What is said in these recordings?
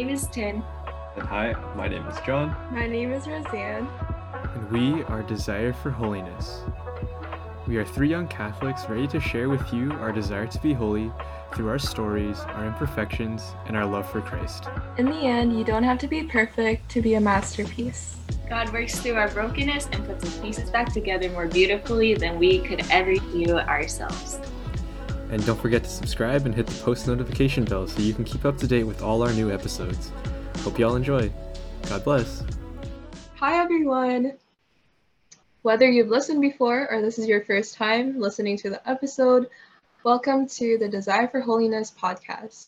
name is Tin. And hi, my name is John. My name is Roseanne. And we are Desire for Holiness. We are three young Catholics ready to share with you our desire to be holy through our stories, our imperfections, and our love for Christ. In the end, you don't have to be perfect to be a masterpiece. God works through our brokenness and puts the pieces back together more beautifully than we could ever do ourselves. And don't forget to subscribe and hit the post notification bell so you can keep up to date with all our new episodes. Hope y'all enjoy. God bless. Hi, everyone. Whether you've listened before or this is your first time listening to the episode, welcome to the Desire for Holiness podcast.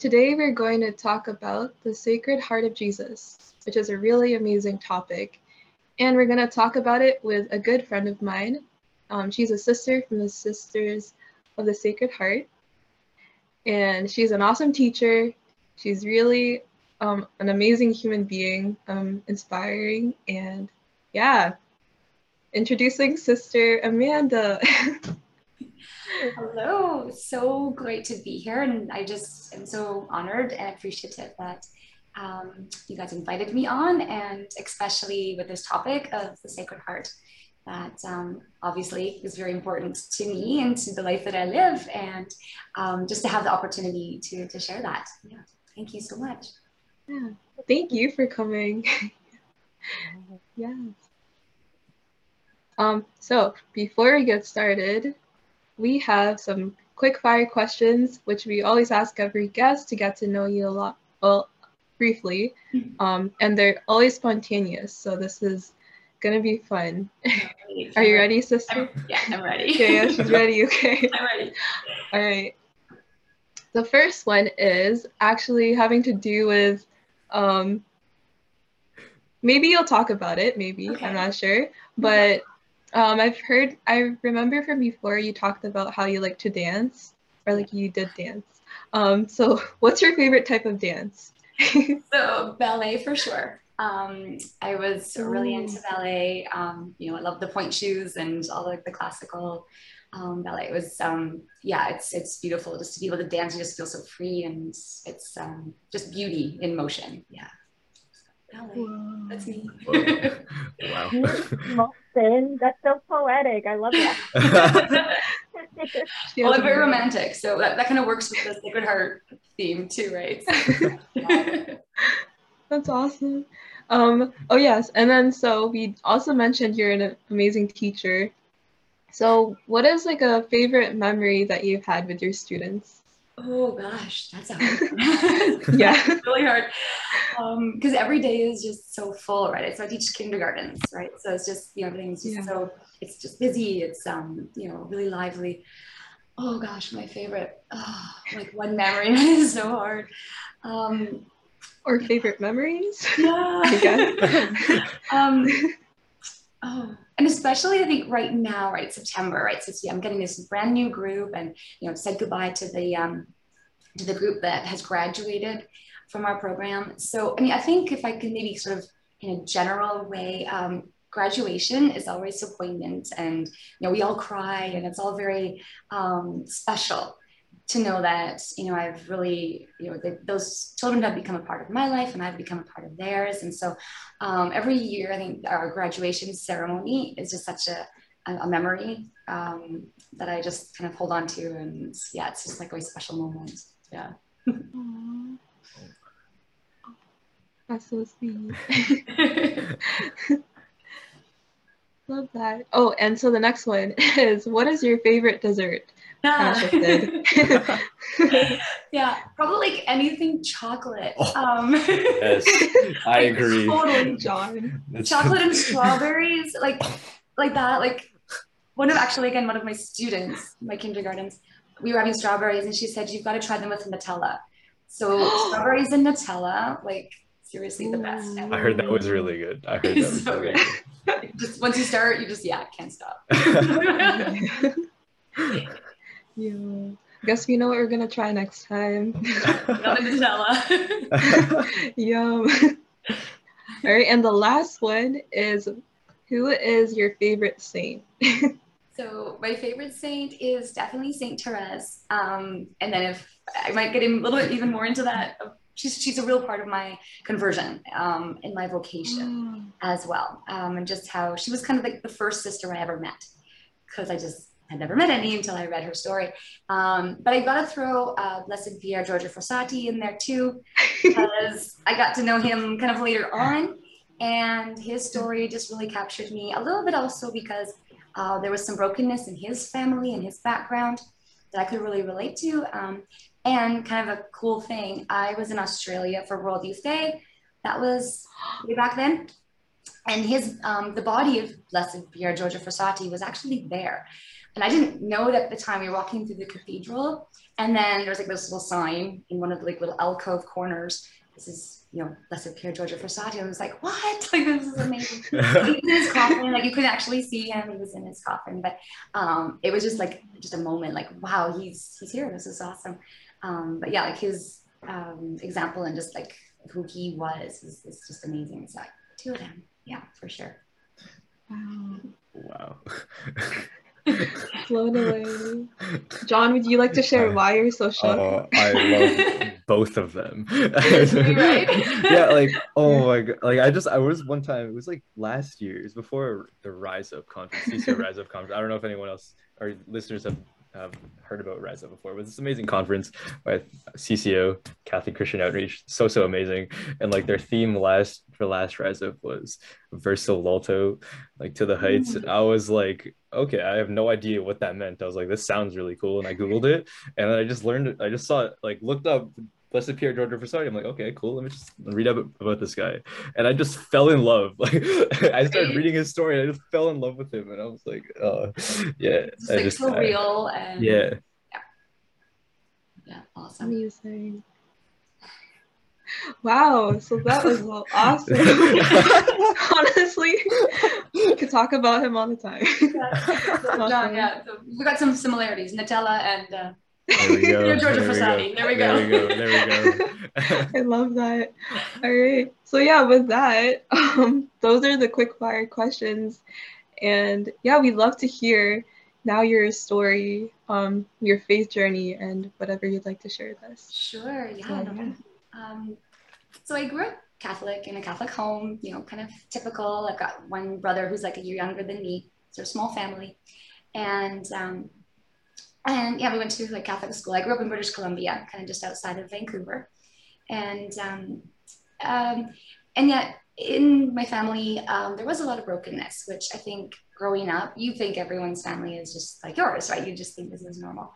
Today, we're going to talk about the Sacred Heart of Jesus, which is a really amazing topic. And we're going to talk about it with a good friend of mine. Um, she's a sister from the Sisters of the Sacred Heart. And she's an awesome teacher. She's really um, an amazing human being, um, inspiring, and yeah. Introducing Sister Amanda. Hello, so great to be here, and I just am so honored and appreciative that um, you guys invited me on, and especially with this topic of the Sacred Heart that um, obviously is very important to me and to the life that I live, and um, just to have the opportunity to, to share that. Yeah. Thank you so much. Yeah. Thank you for coming. yeah. Um, so before we get started, we have some quick fire questions, which we always ask every guest to get to know you a lot, well, briefly. Um, and they're always spontaneous. So this is gonna be fun. Are you ready, sister? I'm, yeah, I'm ready. okay, yeah, she's ready. Okay. I'm ready. All right. The first one is actually having to do with, um, maybe you'll talk about it. Maybe Okay. I'm not sure, but um, I've heard. I remember from before you talked about how you like to dance, or like you did dance. Um, so what's your favorite type of dance? So ballet for sure. Um, I was really into ballet. Um, you know, I love the pointe shoes and all like the classical um, ballet. It was, um, yeah, it's it's beautiful just to be able to dance You just feel so free and it's um, just beauty in motion. Yeah, ballet. That's me. wow. Molson, that's so poetic. I love that. She well, I'm a very great- romantic, so that, that kind of works with the Sacred Heart theme too, right? That's awesome. Um, oh yes, and then so we also mentioned you're an amazing teacher. So what is like a favorite memory that you've had with your students? oh gosh, that's a hard. Yeah. Really hard because every day is just so full, right? So I teach kindergartens, right? So it's just you know everything's just Yeah. so it's just busy. It's um you know really lively. Oh gosh, my favorite. Oh, like one memory is so hard. Um, Or favorite memories? yeah. Um, oh, and especially I think right now, right, September, right? So see, I'm getting this brand new group, and you know, said goodbye to the um, to the group that has graduated from our program. So I mean, I think if I can maybe sort of in a general way, um, graduation is always so poignant, and you know, we all cry, and it's all very um, special to know that you know I've really you know those children have become a part of my life and I've become a part of theirs and so um, every year I think our graduation ceremony is just such a, a, memory um, that I just kind of hold on to and yeah it's just like a special moment yeah. That's so sweet. Love that. Oh, and so the next one is what is your favorite dessert? Kind of shifted. yeah probably like anything chocolate Oh. um, Yes, I like, agree. totally John. It's- chocolate and strawberries like like that like one of actually again one of my students my kindergartens we were having strawberries and she said you've got to try them with nutella so strawberries and nutella like seriously the best I heard that was really good. I heard that was So really good. just once you start you just yeah can't stop good. Yeah. Guess we know what we're gonna try next time. Not the nutella Yum. All right, and the last one is who is your favorite saint? So my favorite saint is definitely Saint Therese. Um, and then if I might get a little bit even more into that she's she's a real part of my conversion um, in my vocation Mm. as well, um, and just how she was kind of like the first sister I ever met because I just had never met any until I read her story. Um, but I got to throw uh, Blessed Pierre Giorgio Frassati in there too because I got to know him kind of later on, and his story just really captured me a little bit also because uh, there was some brokenness in his family and his background that I could really relate to. Um, and kind of a cool thing, I was in Australia for World Youth Day. That was way back then. And his, um, the body of Blessed Pierre Giorgio Frassati was actually there. And I didn't know it at the time. We were walking through the cathedral, and then there was like this little sign in one of the like little alcove corners. This is, you know, Blessed Pierre Giorgio Frassati. And I was like, what? Like, this is amazing he was in his coffin like you couldn't actually see him he was in his coffin but um it was just like just a moment like wow he's he's here this is awesome um but yeah like his um example and just like who he was is, is just amazing so two of them yeah for sure Wow. wow. Blown away. John, would you like to share why you're so shocked? Oh, I love both of them. Yeah, like oh my god, like I just I was one time. It was like last year. It was before the Rise Up conference, CCO Rise Up conference. I don't know if anyone else or listeners have have heard about Rise Up before. It was this amazing conference by CCO Catholic Christian Outreach. So so amazing, and like their theme last for last Rise Up was Verso L'Alto, like to the heights. And I was like, okay, I have no idea what that meant. I was like, this sounds really cool, and I googled it, and then I just learned it. I just saw it, like looked up Blessed Pierre Giorgio Frassati. I'm like, okay, cool. Let me just read up about this guy, and I just fell in love. Like I started reading his story, and I just fell in love with him, and I was like, oh, yeah, it's I like just so I- real and yeah. yeah awesome Amazing. Wow, so that was awesome. Honestly, we could talk about him all the time. So, John, yeah so we got some similarities Nutella and uh, There we go. Pierre Giorgio there we go. There we go. go. There we go. I love that. All right. So yeah, with that, um, those are the quick fire questions. And yeah, we'd love to hear now your story, um, your faith journey, and whatever you'd like to share with us. Sure, yeah. So, no yeah. Um, so I grew up Catholic in a Catholic home, you know, kind of typical. I've got one brother who's like a year younger than me, so a small family. And um, and yeah, we went to like Catholic school. I grew up in British Columbia, kind of just outside of Vancouver. And um, um, and yet in my family, um, there was a lot of brokenness, which I think growing up, you think everyone's family is just like yours, right? You just think this is normal.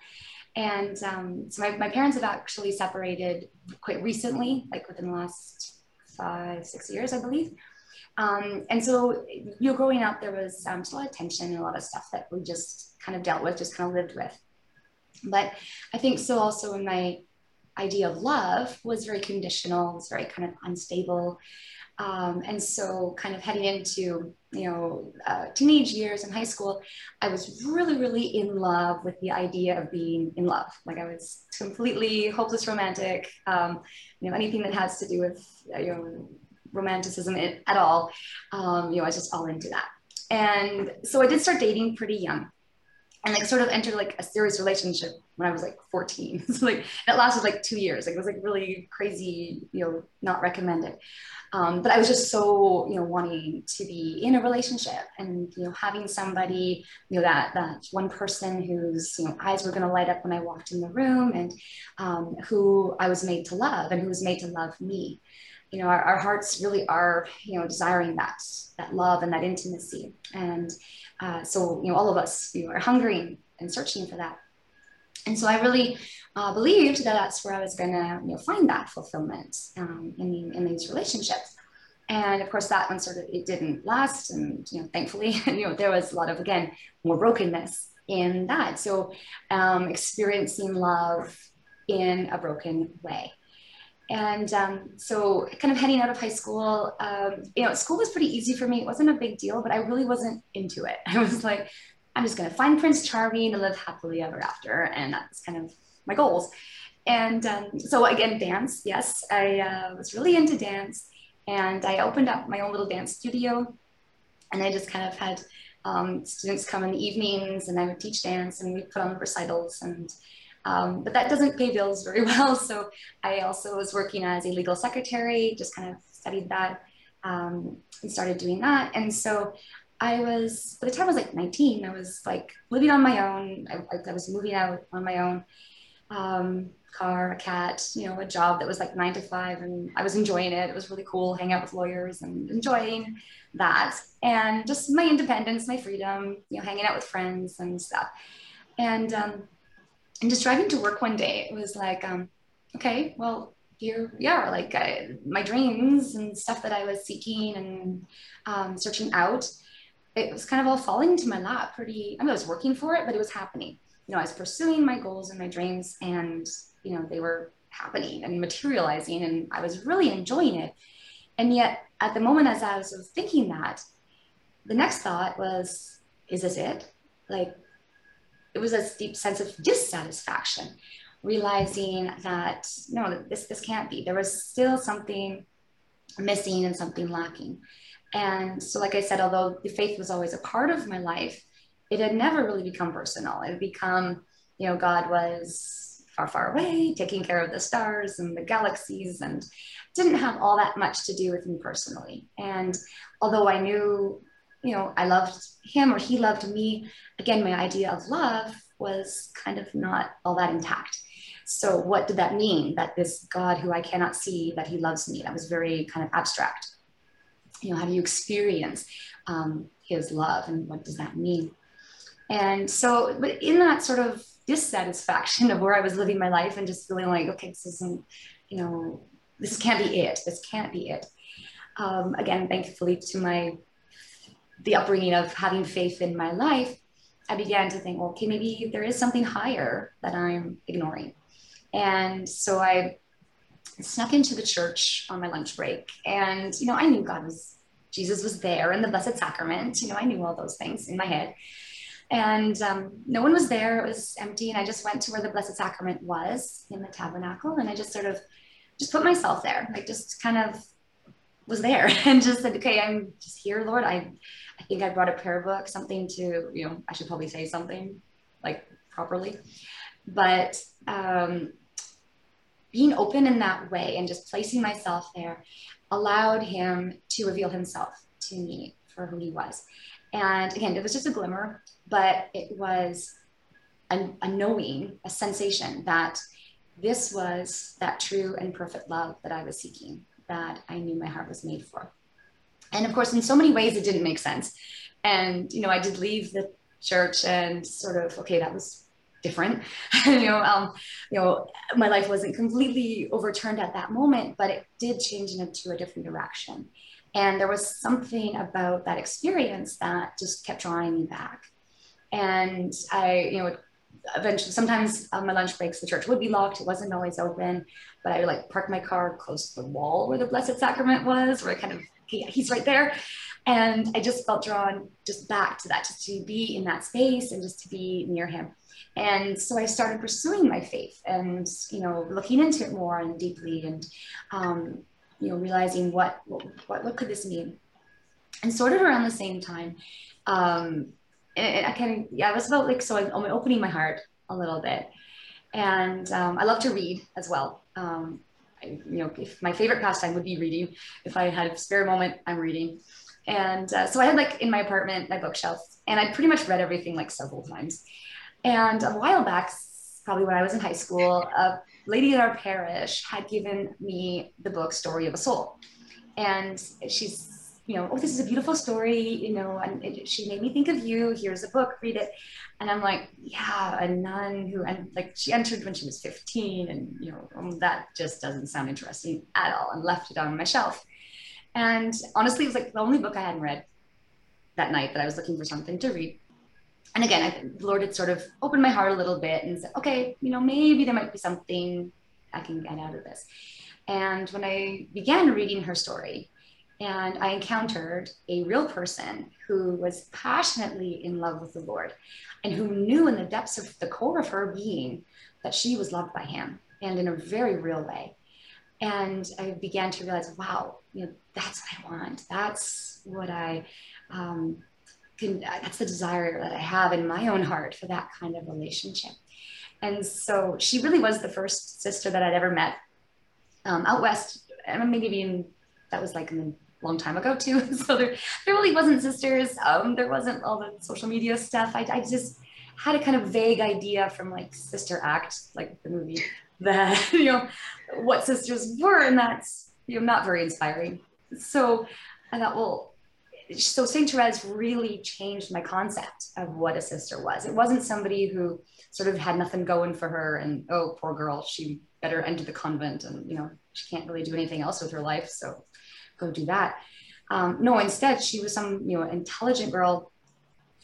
And um, so my, my parents have actually separated quite recently, like within the last five, six years, I believe. Um, and so, you know, growing up, there was um, a lot of tension and a lot of stuff that we just kind of dealt with, just kind of lived with. But I think so also in my idea of love was very conditional, was very kind of unstable. Um, and so kind of heading into, you know, uh, teenage years in high school, I was really, really in love with the idea of being in love. Like I was completely hopeless romantic. Um, you know, anything that has to do with, uh, you know, romanticism at all, um, you know, I was just all into that. And so I did start dating pretty young and like sort of entered like a serious relationship when I was like 14. so like it lasted like two years. Like it was like really crazy, you know, not recommended. Um, but I was just so, you know, wanting to be in a relationship and, you know, having somebody, you know, that, that one person whose, you know, eyes were going to light up when I walked in the room and um, who I was made to love and who was made to love me. You know, our, our hearts really are, you know, desiring that, that love and that intimacy. And uh, so, you know, all of us, you know, are hungering and searching for that. And so I really uh, believed that that's where I was going to, you know, find that fulfillment um, in, in these relationships. And of course, that one sort of it didn't last, and you know, thankfully, you know, there was a lot of again more brokenness in that. So, um, experiencing love in a broken way. And um, so, kind of heading out of high school, um, you know, school was pretty easy for me. It wasn't a big deal, but I really wasn't into it. I was like, I'm just going to find Prince Charming and live happily ever after. And that's kind of my goals. And um, so, again, dance, yes, I uh, was really into dance. And I opened up my own little dance studio. And I just kind of had um, students come in the evenings and I would teach dance and we'd put on recitals. And Um, but that doesn't pay bills very well. So I also was working as a legal secretary, just kind of studied that um, and started doing that. And so I was, by the time I was like 19, I was like living on my own. I, I was moving out on my own. Um, car, a cat, you know, a job that was like nine to five, and I was enjoying it. It was really cool, hang out with lawyers and enjoying that, and just my independence, my freedom, you know, hanging out with friends and stuff. And um, and just driving to work one day, it was like, um, okay, well, here we are, like I, my dreams and stuff that I was seeking and um, searching out. It was kind of all falling into my lap pretty, I mean, I was working for it, but it was happening. You know, I was pursuing my goals and my dreams and, you know, they were happening and materializing and I was really enjoying it. And yet at the moment as I was thinking that, the next thought was, is this it? Like, it was a deep sense of dissatisfaction, realizing that no, this this can't be. There was still something missing and something lacking. And so, like I said, although the faith was always a part of my life, it had never really become personal. It had become, you know, God was far, far away, taking care of the stars and the galaxies, and didn't have all that much to do with me personally. And although I knew you know, I loved him or he loved me. Again, my idea of love was kind of not all that intact. So, what did that mean? That this God who I cannot see, that he loves me, that was very kind of abstract. You know, how do you experience um, his love and what does that mean? And so, but in that sort of dissatisfaction of where I was living my life and just feeling like, okay, this isn't, you know, this can't be it. This can't be it. Um, again, thankfully to my the upbringing of having faith in my life, I began to think, well, okay, maybe there is something higher that I'm ignoring. And so I snuck into the church on my lunch break. And, you know, I knew God was, Jesus was there in the Blessed Sacrament. You know, I knew all those things in my head. And um, no one was there. It was empty. And I just went to where the Blessed Sacrament was in the tabernacle. And I just sort of just put myself there. like just kind of was there and just said, okay, I'm just here, Lord. I, I think I brought a prayer book, something to, you know, I should probably say something like properly. But um, being open in that way and just placing myself there allowed him to reveal himself to me for who he was. And again, it was just a glimmer, but it was a, a knowing, a sensation that this was that true and perfect love that I was seeking that I knew my heart was made for. And of course, in so many ways, it didn't make sense. And, you know, I did leave the church and sort of, okay, that was different. you know, um, you know, my life wasn't completely overturned at that moment, but it did change into a different direction. And there was something about that experience that just kept drawing me back. And I, you know, eventually sometimes on my lunch breaks the church would be locked. It wasn't always open but i would like park my car close to the wall where the blessed sacrament was where i kind of he, he's right there. And i just felt drawn just back to that just to be in that space and just to be near him. And so i started pursuing my faith and you know looking into it more and deeply and um, you know realizing what, what what could this mean? And sort of around the same time um, I kind of yeah, it was about like so I'm, I'm opening my heart a little bit, and um, I love to read as well. Um, I, you know, if my favorite pastime would be reading. If I had a spare moment, I'm reading. And uh, so I had like in my apartment my bookshelf, and I pretty much read everything like several times. And a while back, probably when I was in high school, a lady in our parish had given me the book Story of a Soul, and she's you know, oh, this is a beautiful story, you know, and it, she made me think of you. Here's a book, read it. And I'm like, yeah, a nun who, and like she entered when she was 15, and you know, um, that just doesn't sound interesting at all, and left it on my shelf. And honestly, it was like the only book I hadn't read that night that I was looking for something to read. And again, I, the Lord had sort of opened my heart a little bit and said, okay, you know, maybe there might be something I can get out of this. And when I began reading her story, and I encountered a real person who was passionately in love with the Lord and who knew in the depths of the core of her being that she was loved by him and in a very real way. And I began to realize, wow, you know, that's what I want. That's what I um, can, that's the desire that I have in my own heart for that kind of relationship. And so she really was the first sister that I'd ever met um, out west. I mean, maybe even that was like a long time ago too. So there, there really wasn't sisters. Um, there wasn't all the social media stuff. I, I just had a kind of vague idea from like Sister Act, like the movie, that you know what sisters were, and that's you know not very inspiring. So I thought, well, so Saint Therese really changed my concept of what a sister was. It wasn't somebody who sort of had nothing going for her, and oh, poor girl, she better enter the convent, and you know she can't really do anything else with her life, so go do that. Um, no, instead, she was some you know intelligent girl,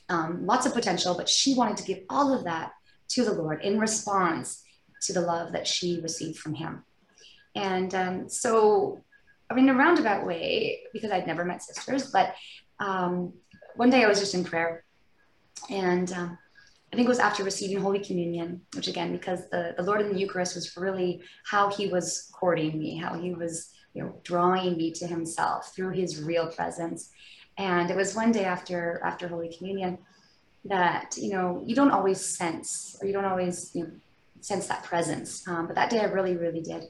um, lots of potential, but she wanted to give all of that to the Lord in response to the love that she received from Him. And um, so, I mean, in a roundabout way, because I'd never met sisters, but um, one day I was just in prayer, and um, I think it was after receiving Holy Communion, which again, because the, the Lord in the Eucharist was really how he was courting me, how he was, you know, drawing me to himself through his real presence. And it was one day after after Holy Communion that, you know, you don't always sense or you don't always you know, sense that presence. Um, but that day I really, really did.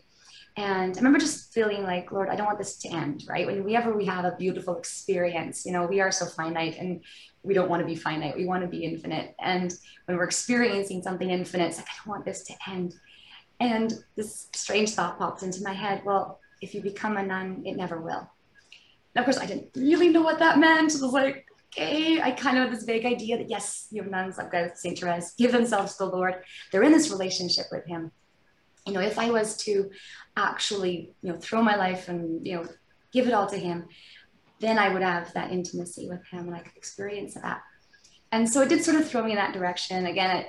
And I remember just feeling like, Lord, I don't want this to end, right? Whenever we have a beautiful experience, you know, we are so finite and we don't want to be finite. We want to be infinite. And when we're experiencing something infinite, it's like, I don't want this to end. And this strange thought popped into my head. Well, if you become a nun, it never will. And of course, I didn't really know what that meant. I was like, okay, I kind of had this vague idea that yes, you have nuns like St. Therese give themselves to the Lord. They're in this relationship with him. You know, if I was to actually, you know, throw my life and, you know, give it all to him, then I would have that intimacy with him and I could experience that. And so it did sort of throw me in that direction. Again, I,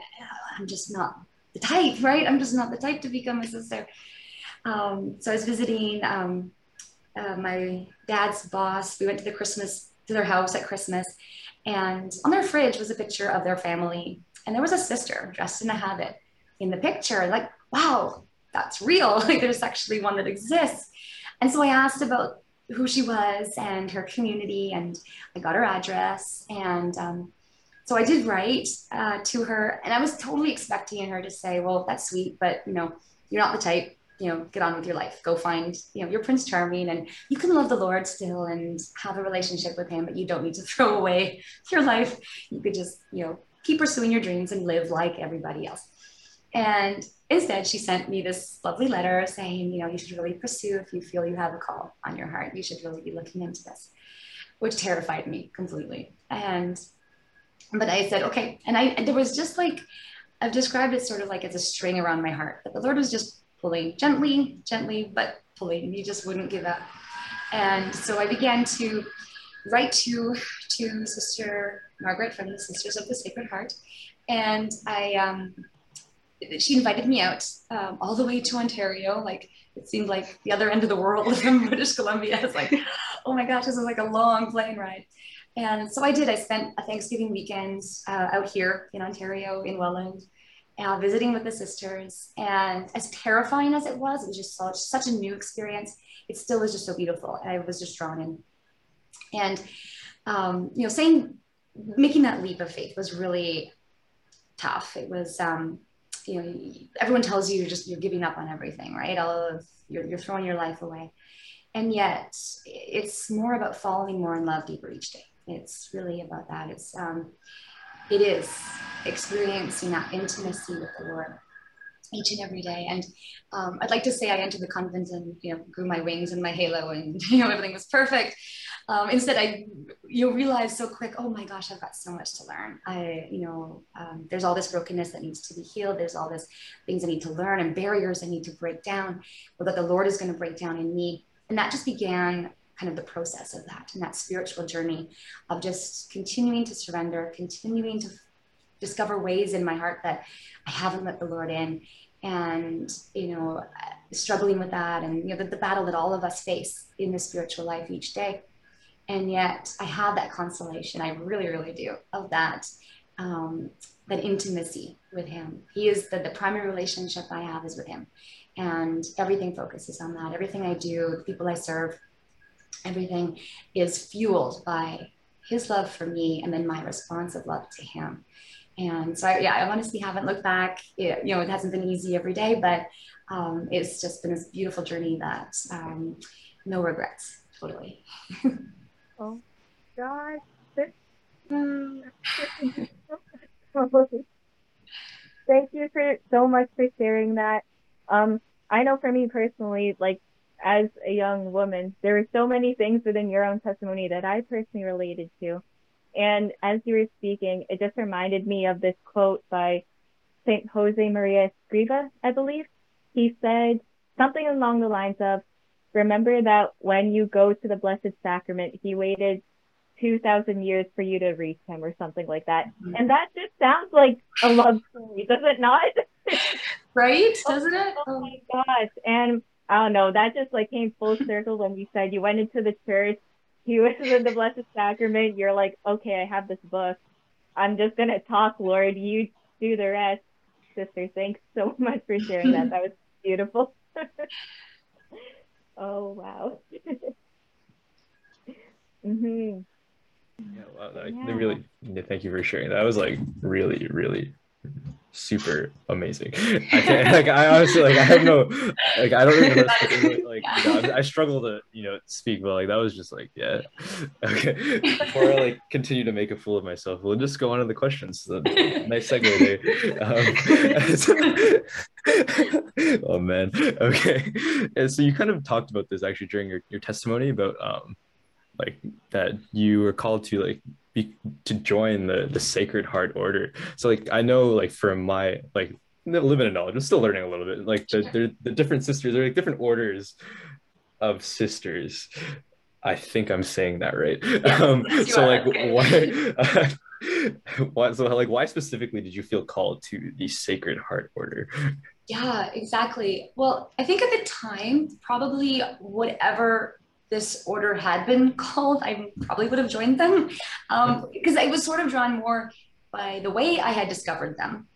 I'm just not the type, right? I'm just not the type to become a sister. Um, so I was visiting um, uh, my dad's boss. We went to the Christmas to their house at Christmas, and on their fridge was a picture of their family, and there was a sister dressed in a habit in the picture. Like, wow, that's real. Like, there's actually one that exists. And so I asked about who she was and her community, and I got her address. And um, so I did write uh, to her, and I was totally expecting her to say, "Well, that's sweet, but you know, you're not the type. You know, get on with your life. Go find, you know, your Prince Charming, and you can love the Lord still and have a relationship with Him, but you don't need to throw away your life. You could just, you know, keep pursuing your dreams and live like everybody else." And instead, she sent me this lovely letter saying, you know, you should really pursue if you feel you have a call on your heart. You should really be looking into this, which terrified me completely. And, but I said, okay. And I, there was just like, I've described it sort of like as a string around my heart, but the Lord was just pulling gently, gently, but pulling. He just wouldn't give up. And so I began to write to, to Sister Margaret from the Sisters of the Sacred Heart. And I, um, she invited me out um, all the way to Ontario. Like it seemed like the other end of the world from British Columbia. It's like, oh my gosh, this is like a long plane ride. And so I did. I spent a Thanksgiving weekend uh, out here in Ontario, in Welland, uh, visiting with the sisters. And as terrifying as it was, it was just such, such a new experience. It still was just so beautiful. And I was just drawn in. And, um, you know, saying, making that leap of faith was really tough. It was, um, you know everyone tells you you're just you're giving up on everything right all of you're, you're throwing your life away and yet it's more about falling more in love deeper each day it's really about that it's um it is experiencing that intimacy with the lord each and every day. And um, i'd like to say i entered the convent and you know grew my wings and my halo and you know everything was perfect. Um, instead I you realize so quick oh my gosh I've got so much to learn. I you know um, there's all this brokenness that needs to be healed. There's all this things I need to learn and barriers I need to break down but that the Lord is going to break down in me. And that just began kind of the process of that and that spiritual journey of just continuing to surrender continuing to discover ways in my heart that I haven't let the Lord in and you know struggling with that and you know the, the battle that all of us face in the spiritual life each day and yet I have that consolation. I really, really do of that, um, that intimacy with Him. He is the, the primary relationship I have is with Him, and everything focuses on that. Everything I do, the people I serve, everything is fueled by His love for me, and then my response of love to Him. And so, I, yeah, I honestly haven't looked back. It, you know, it hasn't been easy every day, but um, it's just been this beautiful journey that um, no regrets, totally. oh, God. Thank you for so much for sharing that. Um, I know for me personally, like as a young woman, there were so many things within your own testimony that I personally related to. And as you were speaking, it just reminded me of this quote by St. Jose Maria Escriva, I believe. He said something along the lines of, remember that when you go to the Blessed Sacrament, he waited 2,000 years for you to reach him or something like that. Mm-hmm. And that just sounds like a love story, does it not? right? Doesn't it? Oh, oh my gosh. And I don't know, that just like came full circle when you said you went into the church, he was in the Blessed Sacrament. You're like, okay, I have this book. I'm just going to talk, Lord. You do the rest. Sister, thanks so much for sharing that. That was beautiful. oh, wow. mm-hmm. Yeah, wow, that, yeah. really thank you for sharing. That was like really, really super amazing. I can't like I honestly like I have no like I don't even know like, like you know, I, I, struggle to you know speak, but like that was just like yeah okay. Before I like continue to make a fool of myself, we'll just go on to the questions. So, nice segue there. Um, oh man, okay. And so you kind of talked about this actually during your, your testimony about um like that you were called to like be to join the the Sacred Heart Order. So like I know like from my like living in knowledge, I'm still learning a little bit. Like the the, the different sisters, they're like different orders of sisters. I think I'm saying that right. Um, so like why, uh, why so like why specifically did you feel called to the Sacred Heart Order? Yeah, exactly. Well, I think at the time, probably whatever this order had been called, I probably would have joined them um, because I was sort of drawn more by the way I had discovered them.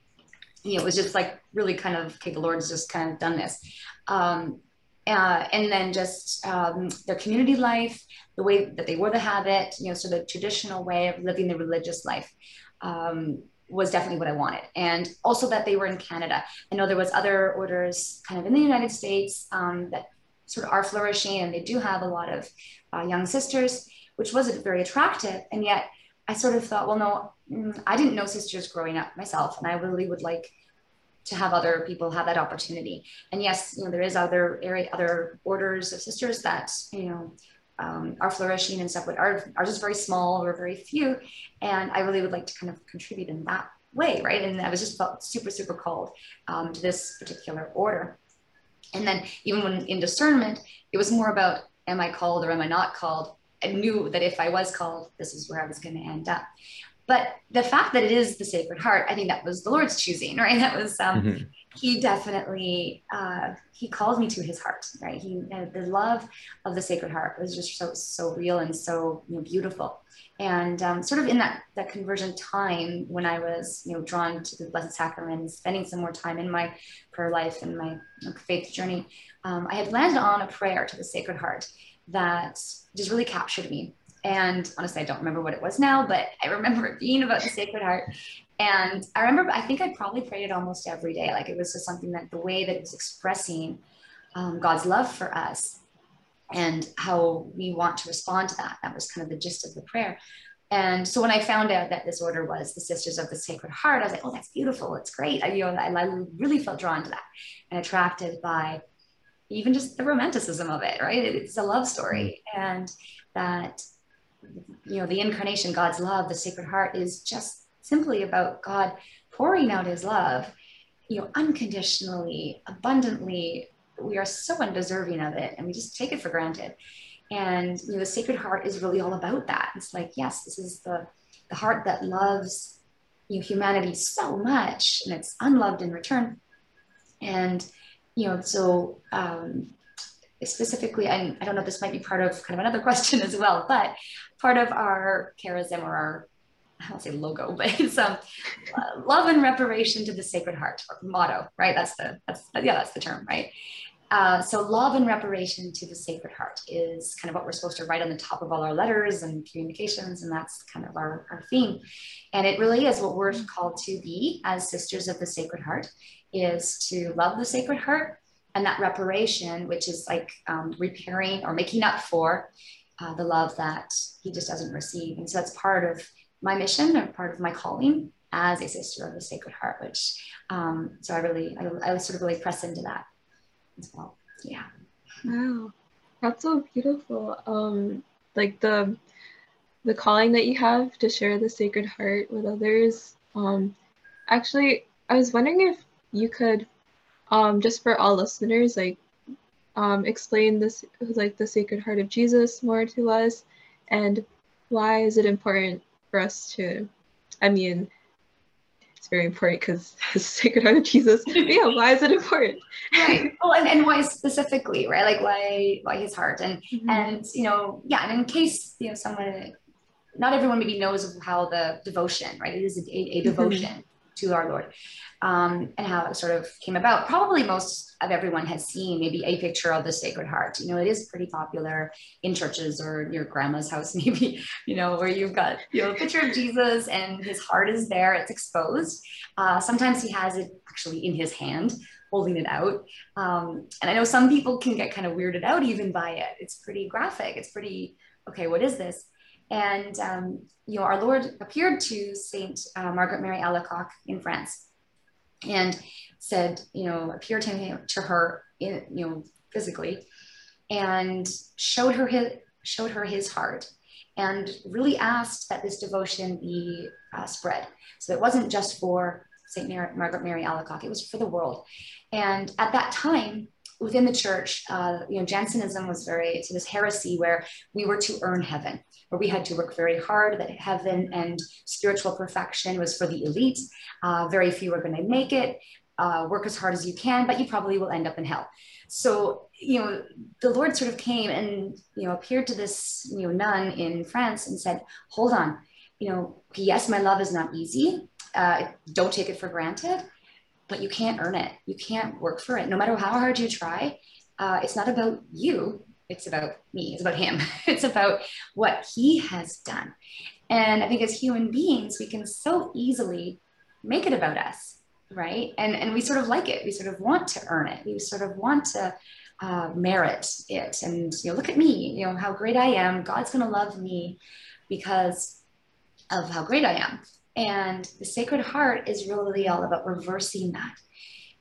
You know, it was just like really kind of, okay, the Lord's just kind of done this. Um, uh, and then just um, their community life, the way that they wore the habit, you know, so the traditional way of living the religious life um, was definitely what I wanted. And also that they were in Canada. I know there was other orders kind of in the United States um, that sort of are flourishing and they do have a lot of uh, young sisters, which wasn't very attractive. And yet I sort of thought, well, no, mm, I didn't know sisters growing up myself. And I really would like to have other people have that opportunity. And yes, you know, there is other area, other orders of sisters that, you know, um, are flourishing and stuff, but are, are just very small or very few. And I really would like to kind of contribute in that way, right? And I was just felt super, super called um, to this particular order. And then even when in discernment, it was more about am I called or am I not called? I knew that if I was called, this is where I was going to end up. But the fact that it is the Sacred Heart, I think that was the Lord's choosing, right? That was um, mm-hmm. He definitely uh, He called me to His heart, right? He uh, the love of the Sacred Heart was just so so real and so you know, beautiful and um, sort of in that that conversion time when I was you know drawn to the Blessed Sacrament, spending some more time in my prayer life and my faith journey, um, I had landed on a prayer to the Sacred Heart that just really captured me. And honestly, I don't remember what it was now, but I remember it being about the Sacred Heart. And I remember, I think I probably prayed it almost every day. Like it was just something that the way that it was expressing um, God's love for us and how we want to respond to that. That was kind of the gist of the prayer. And so when I found out that this order was the Sisters of the Sacred Heart, I was like, oh, that's beautiful. It's great. I, you know, I, I really felt drawn to that and attracted by even just the romanticism of it, right? It's a love story. Mm-hmm. And that, you know, the incarnation, God's love, the Sacred Heart is just simply about God pouring out his love, you know, unconditionally, abundantly, we are so undeserving of it and we just take it for granted and you know the sacred heart is really all about that it's like yes this is the the heart that loves you know, humanity so much and it's unloved in return and you know so um, specifically I, I don't know this might be part of kind of another question as well but part of our charism or our I don't say logo, but it's um, love and reparation to the Sacred Heart motto, right? That's the that's yeah, that's the term, right? Uh, so love and reparation to the Sacred Heart is kind of what we're supposed to write on the top of all our letters and communications, and that's kind of our, our theme. And it really is what we're called to be as sisters of the Sacred Heart, is to love the Sacred Heart and that reparation, which is like um, repairing or making up for uh, the love that he just doesn't receive. And so that's part of my mission or part of my calling as a sister of the Sacred Heart, which um, so I really, I, I sort of really press into that Yeah. Wow, that's so beautiful. Um, like the the calling that you have to share the Sacred Heart with others. Um, actually, I was wondering if you could, um, just for all listeners, like um, explain this like the Sacred Heart of Jesus more to us, and why is it important for us to? I mean, it's very important because the Sacred Heart of Jesus. yeah, why is it important? right. Well, and, and why specifically, right? Like why why his heart and Mhm. and you know yeah, and in case you know someone, not everyone maybe knows of how the devotion, right? It is a, a devotion to our Lord, um, and how it sort of came about. Probably most of everyone has seen maybe a picture of the Sacred Heart. You know, it is pretty popular in churches or your grandma's house, maybe. You know, where you've got you know a picture of Jesus and his heart is there. It's exposed. Uh, sometimes he has it actually in his hand holding it out. Um, and I know some people can get kind of weirded out even by it. It's pretty graphic. It's pretty, okay, what is this? And, um, you know, our Lord appeared to Saint uh, Margaret Mary Alacoque in France and said, you know, appeared to, him, to her, in, you know, physically and showed her his, showed her his heart and really asked that this devotion be uh, spread. So it wasn't just for St. Mar- Margaret Mary Alacoque, it was for the world. And at that time, within the church, uh, you know, Jansenism was very, to this heresy where we were to earn heaven, where we had to work very hard, that heaven and spiritual perfection was for the elite. Uh, very few were going to make it. Uh, work as hard as you can, but you probably will end up in hell. So, you know, the Lord sort of came and, you know, appeared to this, you know, nun in France and said, hold on, you know, yes, my love is not easy. Uh, don't take it for granted, but you can't earn it. You can't work for it. No matter how hard you try, uh, it's not about you. It's about me. It's about him. It's about what he has done. And I think as human beings, we can so easily make it about us, right? And, and we sort of like it. We sort of want to earn it. We sort of want to uh, merit it. And, you know, look at me, you know, how great I am. God's going to love me because of how great I am. And the Sacred Heart is really all about reversing that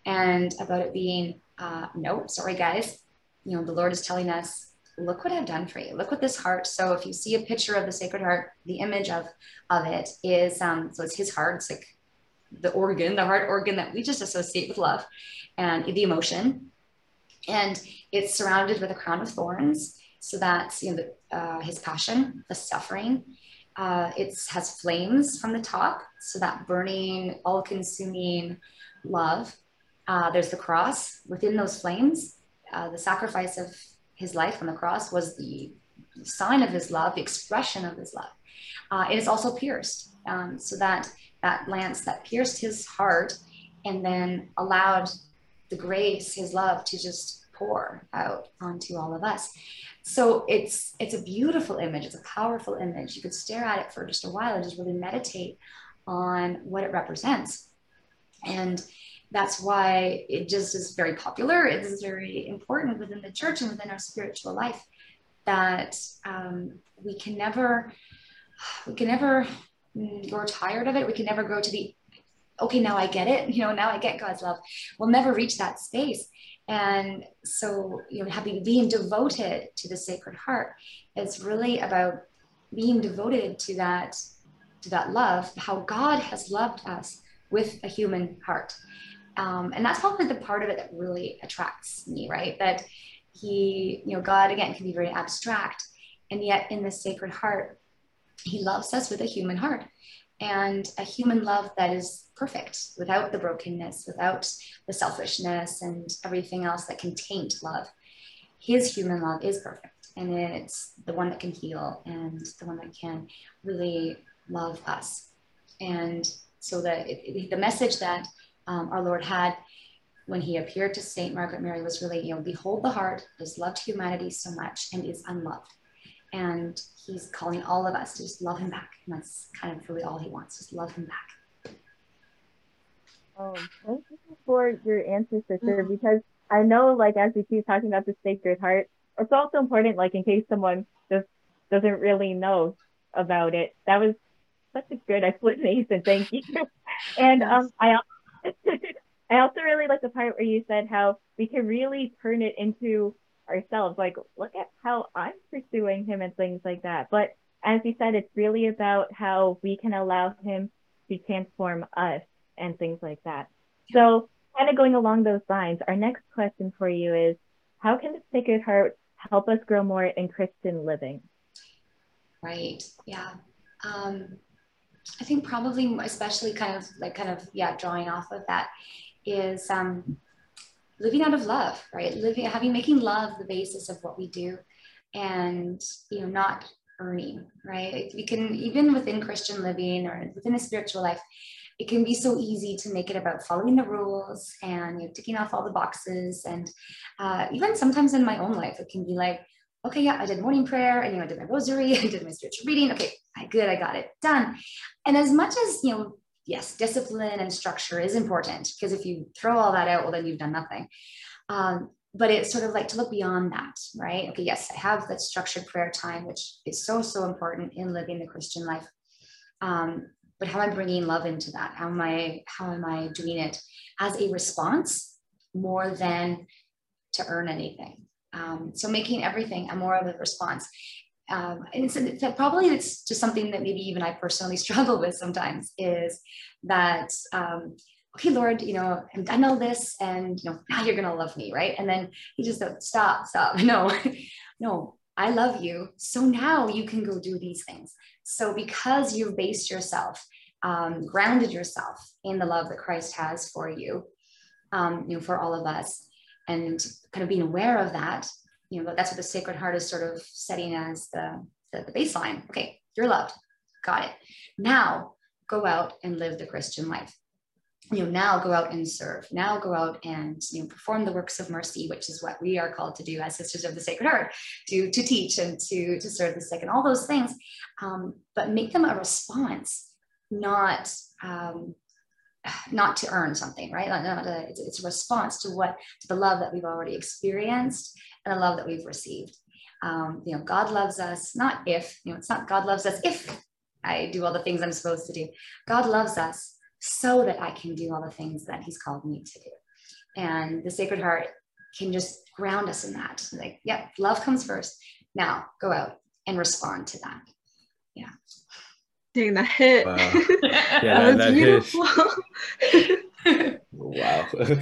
and about it being, uh, no, sorry, guys. You know, the Lord is telling us, look what I've done for you. Look what this heart. So if you see a picture of the Sacred Heart, the image of, of it is, um, so it's his heart. It's like the organ, the heart organ that we just associate with love and the emotion. And it's surrounded with a crown of thorns. So that's, you know, the, uh, his passion, the suffering, uh, it has flames from the top, so that burning, all consuming love. Uh, there's the cross within those flames. Uh, the sacrifice of his life on the cross was the sign of his love, the expression of his love. Uh, it is also pierced, um, so that that lance that pierced his heart and then allowed the grace, his love, to just pour out onto all of us so it's it's a beautiful image. It's a powerful image. You could stare at it for just a while and just really meditate on what it represents. And that's why it just is very popular. It is very important within the church and within our spiritual life that um, we can never we can never grow tired of it. We can never grow to the okay now i get it. You know now i get god's love. We'll never reach that space and so, you know, having being devoted to the Sacred Heart is really about being devoted to that to that love, how God has loved us with a human heart. Um, and that's probably the part of it that really attracts me, right? That he, you know, God again can be very abstract, and yet in the Sacred Heart, he loves us with a human heart and a human love that is perfect without the brokenness, without the selfishness and everything else that can taint love. His human love is perfect and it's the one that can heal and the one that can really love us. And so it, the message that um, our Lord had when he appeared to Saint Margaret Mary was really, you know, behold the heart has loved humanity so much and is unloved. And he's calling all of us to just love him back. And that's kind of really all he wants, just love him back. Um, thank you for your answer, sister, mm-hmm. because I know, like, as we keep talking about the Sacred Heart, it's also important, like, in case someone just doesn't really know about it. That was such a good explanation. Thank you. and um, I, I also really like the part where you said how we can really turn it into ourselves. Like, look at how I'm pursuing him and things like that. But as you said, it's really about how we can allow him to transform us and things like that. So, kind of going along those lines, our next question for you is how can the Sacred Heart help us grow more in Christian living? Right. Yeah. Um, I think probably, especially kind of like kind of yeah, drawing off of that, is um, living out of love, right? Living, having, making love the basis of what we do, and you know, not earning, right? We can even within Christian living or within a spiritual life, it can be so easy to make it about following the rules and you know, ticking off all the boxes. And uh, even sometimes in my own life, it can be like, okay, yeah, I did morning prayer and you know, I did my rosary, I did my spiritual reading. Okay, good, I got it done. And as much as you know, yes, discipline and structure is important because if you throw all that out, well, then you've done nothing. Um, but it's sort of like to look beyond that, right? Okay, yes, I have that structured prayer time, which is so, so important in living the Christian life. Um, but how am I bringing love into that? How am I, how am I doing it as a response more than to earn anything? Um, so making everything a more of a response. Um, and probably it's just something that maybe even I personally struggle with sometimes is that um, okay, Lord, you know, I've done all this and, you know, now you're going to love me, right? And then he just goes, stop, stop. No, no, I love you. So now you can go do these things. So because you've based yourself, um, grounded yourself in the love that Christ has for you, um, you know, for all of us, and kind of being aware of that, you know, that's what the Sacred Heart is sort of setting as the, the, the baseline. Okay, you're loved. Got it. Now go out and live the Christian life you know now go out and serve now go out and you know perform the works of mercy which is what we are called to do as sisters of the sacred heart to to teach and to to serve the sick and all those things um, but make them a response not um, not to earn something right it's, a response to what to the love that we've already experienced and the love that we've received um, you know god loves us not if you know it's not god loves us if i do all the things i'm supposed to do god loves us so that I can do all the things that He's called me to do. And the Sacred Heart can just ground us in that. Like, yep, love comes first. Now go out and respond to that. Yeah. Dang, that hit. Wow. Yeah, that, that, beautiful. wow.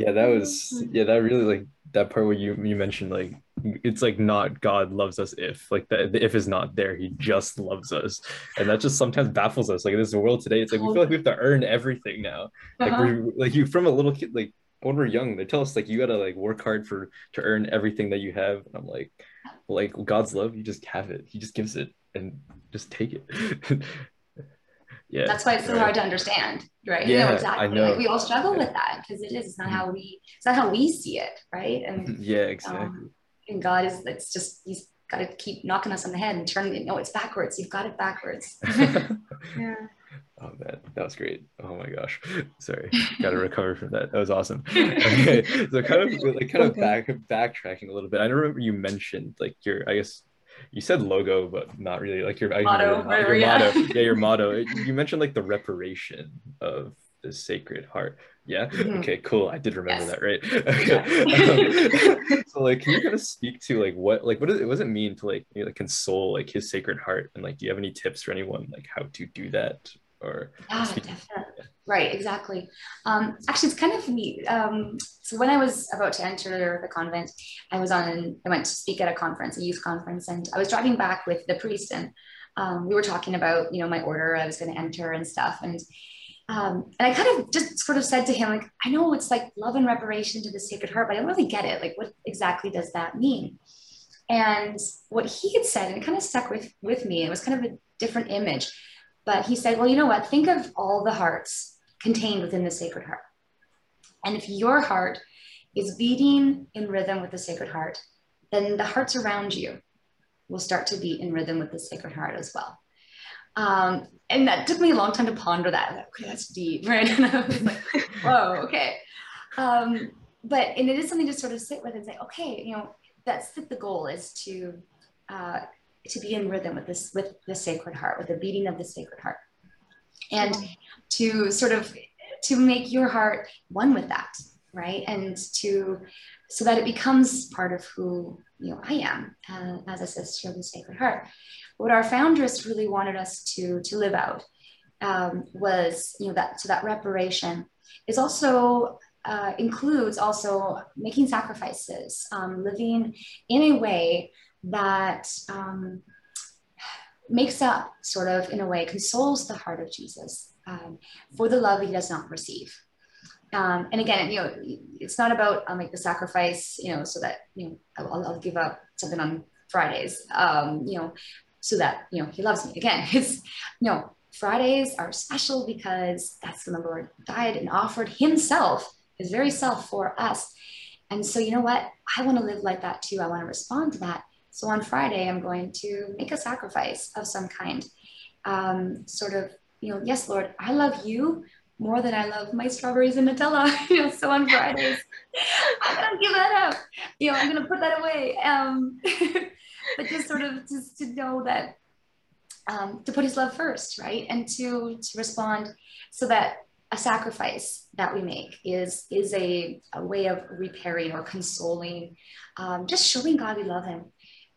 yeah, that was yeah, that really like that part where you you mentioned like it's like not God loves us if like the, the if is not there he just loves us and that just sometimes baffles us like in this world today it's like we feel like we have to earn everything now like uh-huh. we're like you from a little kid like when we're young they tell us like you gotta like work hard for to earn everything that you have and I'm like like God's love you just have it he just gives it and just take it yeah that's why it's so right. hard to understand right yeah you know, exactly I know. Like we all struggle yeah. with that because it is it's not how we it's not how we see it right and yeah exactly um, and god is it's just he's got to keep knocking us on the head and turning it no it's backwards you've got it backwards yeah Oh man, that was great. Oh my gosh. Sorry. Gotta recover from that. That was awesome. Okay. So kind of like kind of back backtracking a little bit. I don't remember you mentioned like your I guess you said logo, but not really like your motto. Your, your yeah. motto. Yeah, your motto. You mentioned like the reparation of the Sacred Heart. Yeah. Mm-hmm. Okay. Cool. I did remember yes. that, right? Okay. um, so, like, can you kind of speak to like what, like, what, does, what does it mean to like, you know, console like His Sacred Heart, and like, do you have any tips for anyone like how to do that? Or yeah, definitely. Right, exactly. Um, actually, it's kind of neat. Um, so when I was about to enter the convent, I was on, I went to speak at a conference, a youth conference, and I was driving back with the priest, and um, we were talking about, you know, my order I was going to enter and stuff, and um, and I kind of just sort of said to him, like, I know it's like love and reparation to the Sacred Heart, but I don't really get it. Like, what exactly does that mean? And what he had said, and it kind of stuck with with me. It was kind of a different image, but he said, well, you know what? Think of all the hearts contained within the Sacred Heart. And if your heart is beating in rhythm with the Sacred Heart, then the hearts around you will start to beat in rhythm with the Sacred Heart as well. Um, and that took me a long time to ponder that. Like, okay, that's deep, right? And I was like, whoa, okay. Um, but and it is something to sort of sit with and say, okay, you know, that's the, the goal is to uh, to be in rhythm with this with the Sacred Heart, with the beating of the Sacred Heart, and to sort of to make your heart one with that, right? And to so that it becomes part of who you know I am uh, as a sister of the Sacred Heart what our foundress really wanted us to, to live out um, was, you know, that, so that reparation is also uh, includes also making sacrifices, um, living in a way that um, makes up, sort of, in a way, consoles the heart of Jesus um, for the love he does not receive. Um, and again, you know, it's not about I'll make the sacrifice, you know, so that you know I'll, I'll give up something on Fridays, um, you know, so that you know he loves me again. It's you know fridays are special because that's when the lord died and offered himself his very self for us. And so you know what? I want to live like that too. I want to respond to that so on friday i'm going to make a sacrifice of some kind um, sort of you know yes lord i love you more than I love my strawberries and Nutella. you know, so on Fridays, I'm gonna give that up. You know, I'm gonna put that away. Um, but just sort of just to know that um, to put his love first, right? And to to respond so that a sacrifice that we make is is a, a way of repairing or consoling, um, just showing God we love him.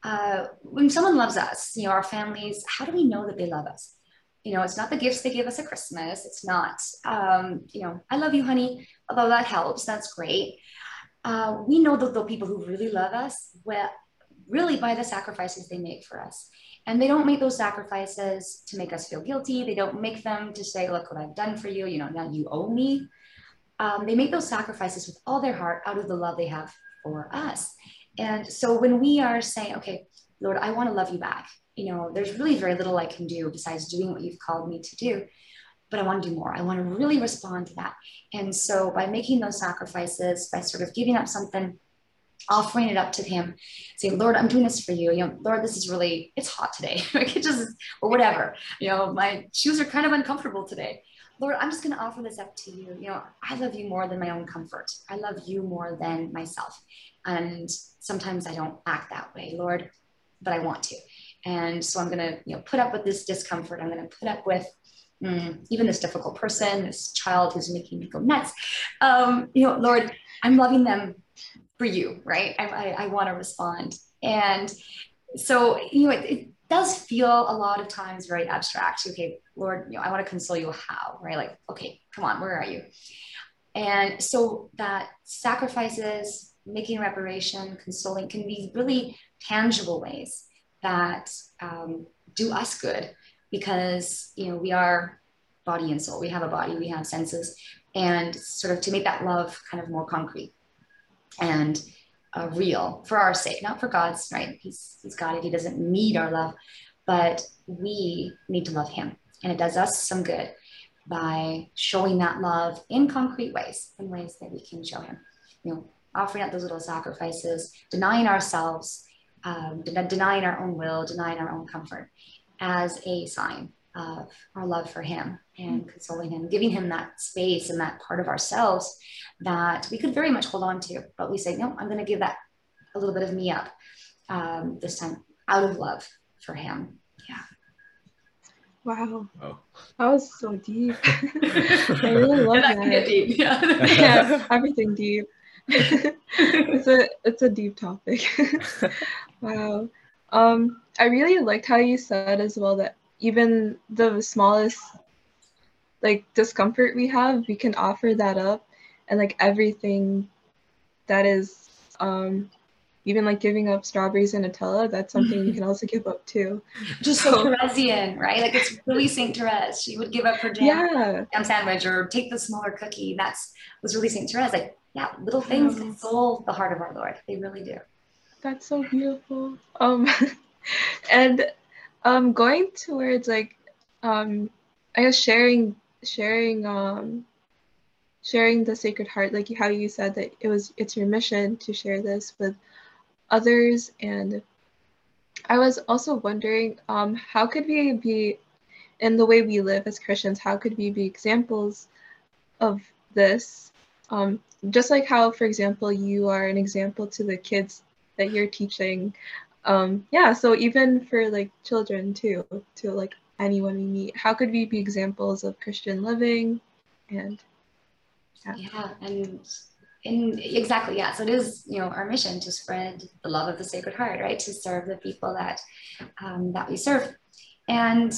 Uh, when someone loves us, you know, our families, how do we know that they love us? You know, it's not the gifts they give us at Christmas. It's not, um, you know, I love you, honey, although that helps. That's great. Uh, we know that the people who really love us, well, really by the sacrifices they make for us. And they don't make those sacrifices to make us feel guilty. They don't make them to say, look what I've done for you, you know, now you owe me. Um, they make those sacrifices with all their heart out of the love they have for us. And so when we are saying, okay, Lord, I want to love you back, you know, there's really very little I can do besides doing what you've called me to do. But I want to do more. I want to really respond to that. And so by making those sacrifices, by sort of giving up something offering it up to him, saying, Lord, I'm doing this for you. You know, Lord, this is really, it's hot today. like it just, or whatever. You know, my shoes are kind of uncomfortable today. Lord, I'm just going to offer this up to you. You know, I love you more than my own comfort. I love you more than myself. And sometimes I don't act that way, Lord, but I want to. And so I'm going to, you know, put up with this discomfort. I'm going to put up with mm, even this difficult person, this child who's making me go nuts. Um, you know, Lord, I'm loving them for you, right? I, I, I want to respond. And so, you know, it, it, does feel a lot of times very abstract. Okay, Lord, you know, I want to console you. How, right? Like, okay, come on, where are you? And so that sacrifices, making reparation, consoling can be really tangible ways that um, do us good because, you know, we are body and soul. We have a body, we have senses, and sort of to make that love kind of more concrete and uh, real for our sake, not for God's, right? He's, he's God, He doesn't need our love, but we need to love Him. And it does us some good by showing that love in concrete ways, in ways that we can show Him. You know, offering up those little sacrifices, denying ourselves, um, de- denying our own will, denying our own comfort as a sign of our love for Him and consoling Him, giving Him that space and that part of ourselves that we could very much hold on to. But we say, no, I'm going to give that a little bit of me up um, this time out of love for Him. Yeah. Wow. Oh. That was so deep. I really love that. that. can deep. Yeah. yeah, everything deep. it's a it's a deep topic. wow. Um, I really liked how you said as well that even the smallest like discomfort we have, we can offer that up and like everything that is um even like giving up strawberries and Nutella, that's something you can also give up too. Just so Theresian, right? Like it's really Saint Therese. She would give up her jam, Yeah. jam sandwich or take the smaller cookie. That's was really Saint Therese. Like, yeah, little things Wow. console the heart of our Lord. They really do. That's so beautiful. Um, and um, going towards like, um, I guess sharing, sharing, um, sharing the Sacred Heart, like how you said that it was it's your mission to share this with others. And I was also wondering, um, how could we be in the way we live as Christians? How could we be examples of this? Um, just like how, for example, you are an example to the kids that you're teaching. Um, yeah, so even for like children too, to like anyone we meet, how could we be examples of Christian living? And yeah, yeah and in exactly yeah. So it is you know our mission to spread the love of the sacred heart right? To serve the people that um, that we serve. And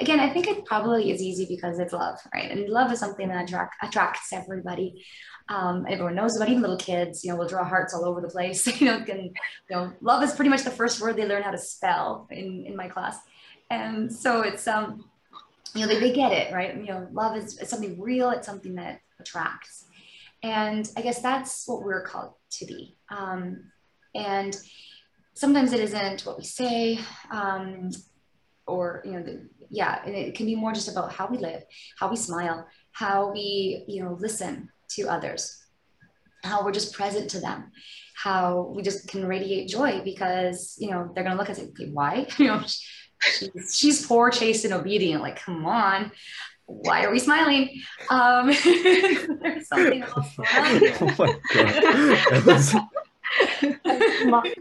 again i think it probably is easy because it's love right? And love is something that attract, attracts everybody. Um, everyone knows about even little kids you know will draw hearts all over the place. You know can you know love is pretty much the first word they learn how to spell in in my class and so it's um you know they, they get it right? You know love is, something real it's something that attracts. And i guess that's what we're called to be. Um, and sometimes it isn't what we say um, or you know the, yeah and it can be more just about how we live how we smile how we you know listen to others how we're just present to them how we just can radiate joy because you know they're going to look at us and say why? You know she's, she's poor chaste and obedient. Like come on. Why are we smiling? Um there's something else going on oh my god.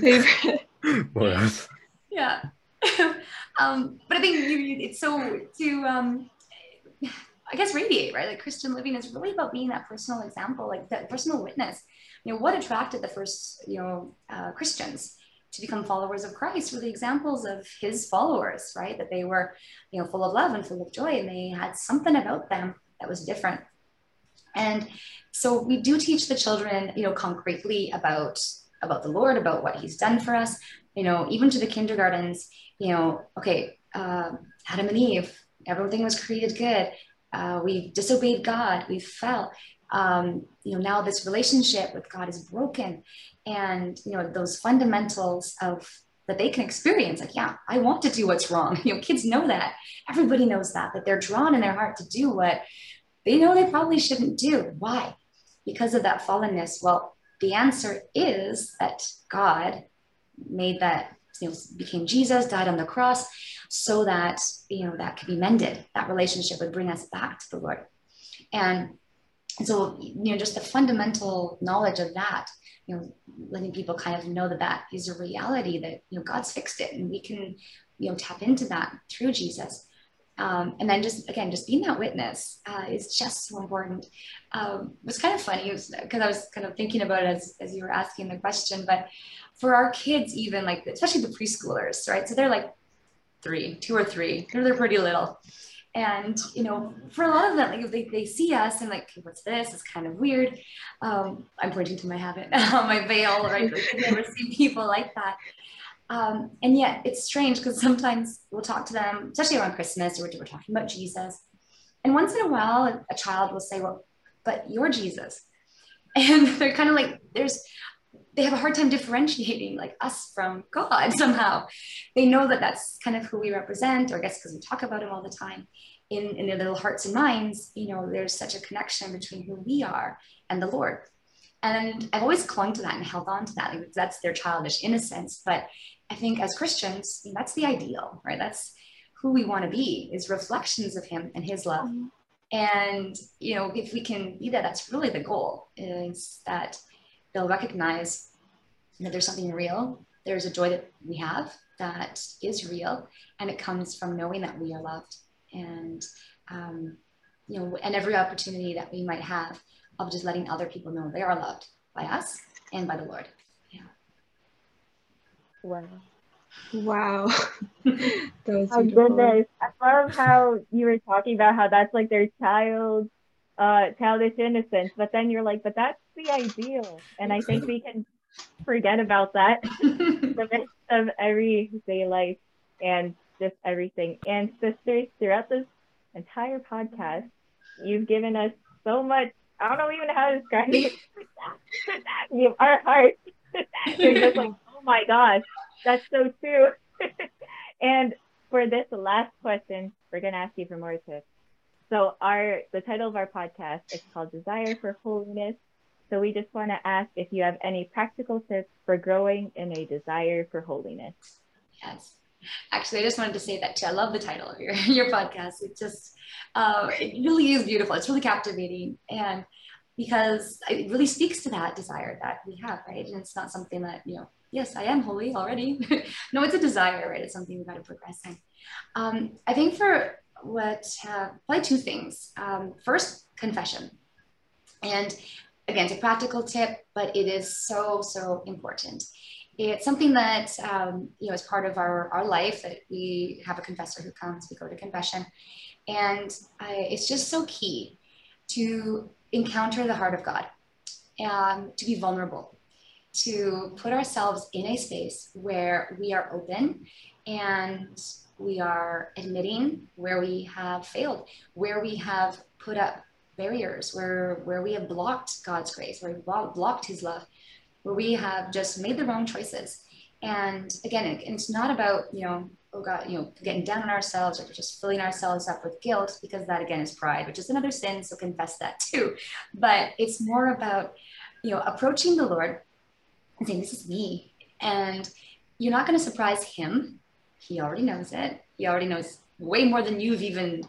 Favorite. what else? Yeah. Um but i think you, you, it's so to um i guess radiate right? Like christian living is really about being that personal example like that personal witness. You know what attracted the first you know uh, christians to become followers of christ were the examples of his followers right? That they were you know full of love and full of joy and they had something about them that was different. And so we do teach the children you know concretely about about the lord about what he's done for us. You know even to the kindergartens you know okay uh, adam and eve everything was created good. Uh, we disobeyed god. We fell um, you know now this relationship with god is broken. And you know those fundamentals of that they can experience like yeah i want to do what's wrong. You know kids know that. Everybody knows that that they're drawn in their heart to do what they know they probably shouldn't do. Why? Because of that fallenness. Well the answer is that god made that you know became jesus died on the cross so that you know that could be mended. That relationship would bring us back to the lord. And so you know just the fundamental knowledge of that you know letting people kind of know that that is a reality that you know god's fixed it and we can you know tap into that through jesus. Um, and then just again just being that witness uh, is just so important. Um, it was kind of funny because i was kind of thinking about it as, as you were asking the question but for our kids even like especially the preschoolers right? So they're like three two or three they're, they're pretty little and you know for a lot of them like they, they see us and like what's this? It's kind of weird. Um, i'm pointing to my habit my veil right? I've never seen people like that. Um, and yet it's strange because sometimes we'll talk to them especially around christmas or we're talking about jesus. And once in a while a child will say well but you're jesus. And they're kind of like there's they have a hard time differentiating like us from God somehow. They know that that's kind of who we represent, or I guess because we talk about him all the time in, in their little hearts and minds, you know, there's such a connection between who we are and the Lord. And I've always clung to that and held on to that. Like that's their childish innocence. But I think as Christians, that's the ideal, right? That's who we want to be is reflections of him and his love. Mm-hmm. And, you know, if we can be that, that's really the goal is that they'll recognize that there's something real. There's a joy that we have that is real, and it comes from knowing that we are loved. And um, you know, and every opportunity that we might have of just letting other people know they are loved by us and by the Lord. Yeah. Wow. Wow. that was oh, goodness. I love how you were talking about how that's like their child uh childish innocence, but then you're like, but that's the ideal. And I think we can forget about that the midst of everyday life and just everything. And sisters, throughout this entire podcast, you've given us so much. I don't know even how to describe it. you our hearts. You're just like, oh my gosh, that's so true. and for this last question, we're gonna ask you for more to So our the title of our podcast is called Desire for Holiness. So we just want to ask if you have any practical tips for growing in a desire for holiness. Yes. Actually, I just wanted to say that too. I love the title of your, your podcast. It just, uh, it really is beautiful. It's really captivating. And because it really speaks to that desire that we have, right? And it's not something that, you know, yes, I am holy already. no, it's a desire, right? It's something we've got to progress in. Um, I think for what, uh, probably two things. Um, first, confession. And again, it's a practical tip, but it is so, so important. It's something that, um, you know, is part of our, our life that we have a confessor who comes, we go to confession. And I, it's just so key to encounter the heart of God, and to be vulnerable, to put ourselves in a space where we are open and we are admitting where we have failed, where we have put up barriers, where, where we have blocked God's grace, where we blocked his love, where we have just made the wrong choices. And again, it, it's not about, you know, oh God, you know, getting down on ourselves or just filling ourselves up with guilt, because that again is pride, which is another sin. So confess that too. But it's more about, you know, approaching the Lord and saying, This is me. And you're not going to surprise him. He already knows it. He already knows way more than you've even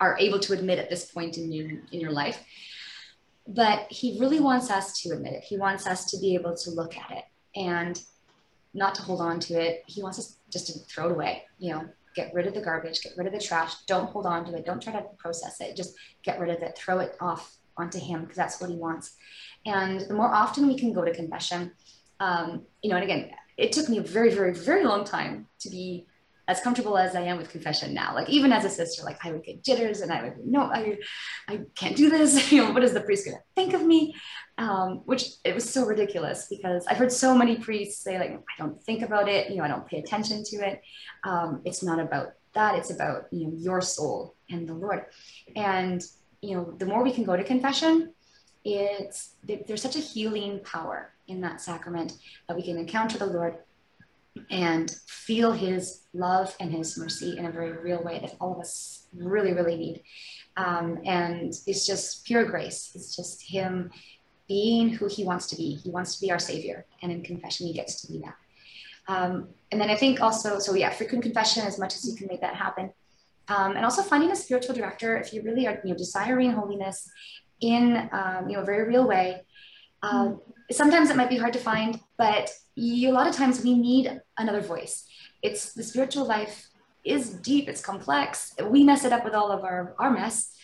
are able to admit at this point in your, in your life. But he really wants us to admit it. He wants us to be able to look at it and not to hold on to it. He wants us just to throw it away, you know, get rid of the garbage, get rid of the trash. Don't hold on to it. Don't try to process it. Just get rid of it. Throw it off onto him because that's what he wants. And the more often we can go to confession, um, you know, and again, it took me a very, very, very long time to be as comfortable as I am with confession now. Like even as a sister, like I would get jitters and I would no, I, I can't do this. you know, what is the priest gonna think of me? Um, which it was so ridiculous because I've heard so many priests say like I don't think about it. You know, I don't pay attention to it. Um, it's not about that. It's about you know your soul and the Lord. And you know, the more we can go to confession, it's there's such a healing power in that sacrament that we can encounter the Lord and feel his love and his mercy in a very real way that all of us really, really need. Um, and it's just pure grace. It's just him being who he wants to be. He wants to be our savior. And in confession, he gets to be that. Um, and then I think also, so yeah, frequent confession as much as you can make that happen. Um, and also finding a spiritual director if you really are you know, desiring holiness in um, you know, a very real way. Um, sometimes it might be hard to find, but you, a lot of times we need another voice. It's the spiritual life is deep, it's complex. We mess it up with all of our, our mess.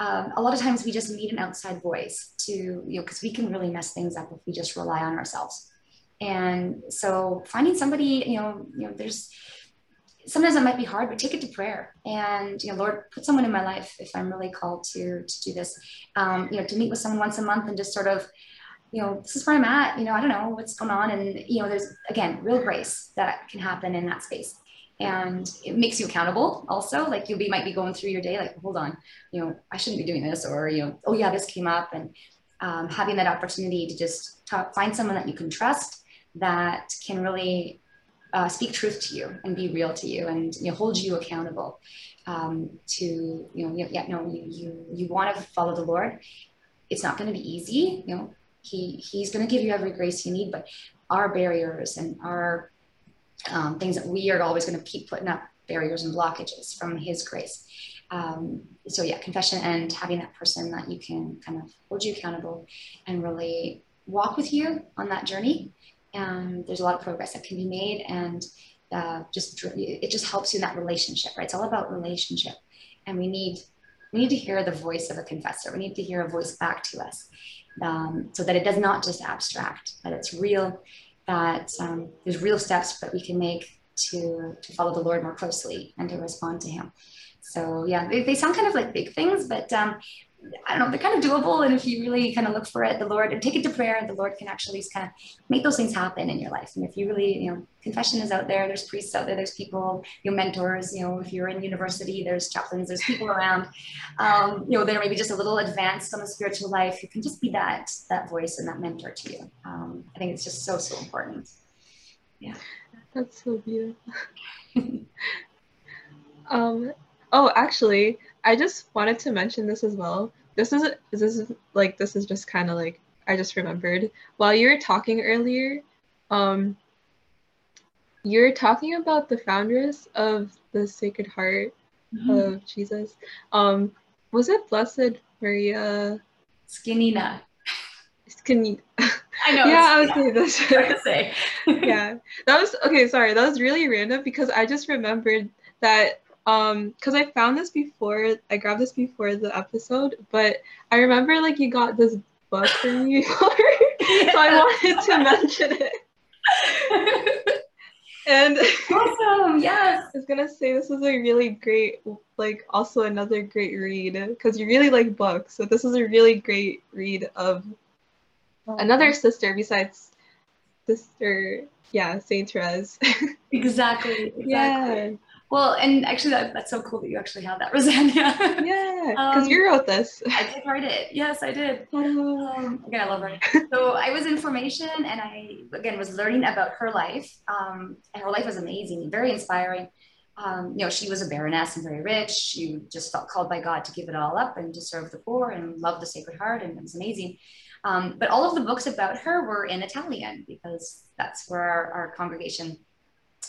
Um, a lot of times we just need an outside voice to, you know, because we can really mess things up if we just rely on ourselves. And so finding somebody, you know, you know, there's sometimes it might be hard, but take it to prayer. And you know, Lord, put someone in my life if I'm really called to to do this. Um, you know, to meet with someone once a month and just sort of you know, this is where I'm at, you know, I don't know what's going on. And, you know, there's, again, real grace that can happen in that space. And it makes you accountable also. Like you be, might be going through your day, like, hold on, you know, I shouldn't be doing this. Or, you know, oh yeah, this came up. And um, having that opportunity to just talk, find someone that you can trust that can really uh, speak truth to you and be real to you and you know, hold you accountable um, to, you know, yeah, no, you, you, you want to follow the Lord. It's not going to be easy, you know, he he's going to give you every grace you need but our barriers and our um, things that we are always going to keep putting up barriers and blockages from his grace. Um, so yeah confession and having that person that you can kind of hold you accountable and really walk with you on that journey and there's a lot of progress that can be made and uh, just it just helps you in that relationship right? It's all about relationship. And we need we need to hear the voice of a confessor. We need to hear a voice back to us um, so that it does not just abstract, that it's real, that um, there's real steps that we can make to, to follow the Lord more closely and to respond to Him. So yeah, they, they sound kind of like big things, but um, I don't know, they're kind of doable. And if you really kind of look for it, the Lord and take it to prayer, the Lord can actually kind of make those things happen in your life. And if you really, you know, confession is out there, there's priests out there, there's people, your mentors, you know, if you're in university, there's chaplains, there's people around, um, you know, they're maybe just a little advanced on the spiritual life. You can just be that, that voice and that mentor to you. Um, I think it's just so, so important. Yeah. That's so beautiful. um, oh, actually, I just wanted to mention this as well. This is this is like this is just kind of like I just remembered while you were talking earlier. Um, you're talking about the foundress of the Sacred Heart Mhm. of Jesus. Um, was it Blessed Maria? Schininà. You? I know. yeah, I was saying hard to say. yeah that was okay sorry that was really random because i just remembered that um because i found this before i grabbed this before the episode but i remember like you got this book from me before so i wanted to mention it and awesome. Yes. i was gonna say this is a really great like also another great read because you really like books so this is a really great read of another sister besides sister yeah saint therese Exactly. Exactly. yeah Well, and actually, that, that's so cool that you actually have that, Rosanna. Yeah. Because Um, you wrote this. I did write it. Yes, I did. Oh, Um, again, I love writing. So I was in formation, and I again was learning about her life. Um, and her life was amazing, very inspiring. Um, you know, she was a baroness and very rich. She just felt called by God to give it all up and to serve the poor and love the Sacred Heart, and it was amazing. Um, but all of the books about her were in Italian because that's where our, our congregation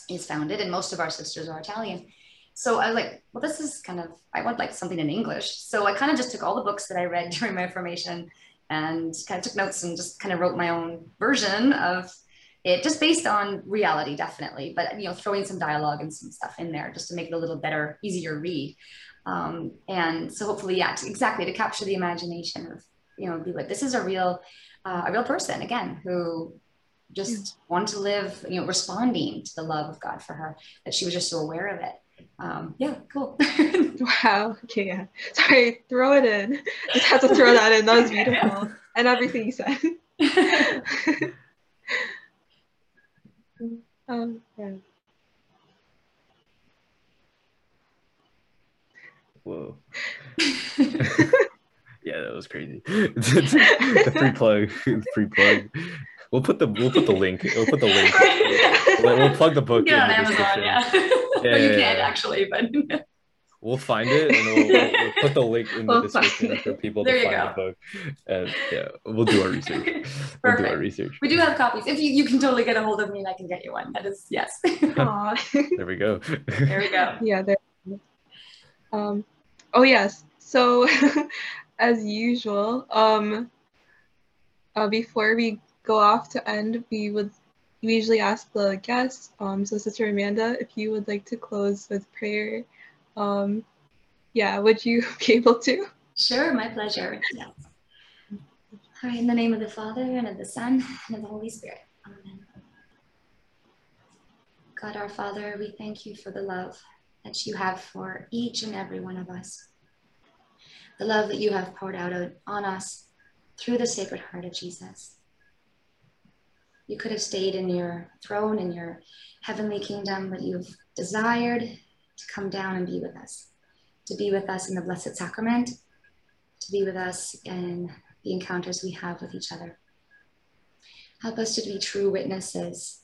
is founded, and most of our sisters are Italian. So I was like, well, this is kind of, I want like something in English. So I kind of just took all the books that I read during my formation and kind of took notes and just kind of wrote my own version of it, just based on reality, definitely, but you know, throwing some dialogue and some stuff in there just to make it a little better, easier read. Um, and so hopefully, yeah, to, exactly to capture the imagination of, you know, be like, this is a real, uh, a real person again who just wanted to live, you know, responding to the love of God for her, that she was just so aware of it. Um, yeah, cool. wow. Okay, yeah. Sorry, throw it in. Just had to throw that in. That was beautiful. And everything you said. um, yeah. Whoa. yeah, that was crazy. the free plug. free plug. We'll put the we'll put the link. We'll put the link. We'll, we'll plug the book Get in on the Amazon, description. yeah. well, you yeah, can't yeah. actually, but We'll find it and we'll, we'll, we'll put the link in the We'll find description it. for people There to you find the book. And yeah, we'll do our research. We'll do our Perfect. research. we do have copies. If you, you can totally get a hold of me and I can get you one. That is yes. Aw. There we go. there we go. yeah, there. Um, oh yes. So, as usual, um, uh, before we go off to end, we would we usually ask the guests. Um, so Sister Amanda, if you would like to close with prayer, um, yeah, would you be able to? Sure, my pleasure. Yes. All right, in the name of the Father and of the Son and of the Holy Spirit. Amen. God our Father, we thank you for the love that you have for each and every one of us. The love that you have poured out on us through the Sacred Heart of Jesus. You could have stayed in your throne in your heavenly kingdom, but you've desired to come down and be with us, to be with us in the Blessed Sacrament, to be with us in the encounters we have with each other. Help us to be true witnesses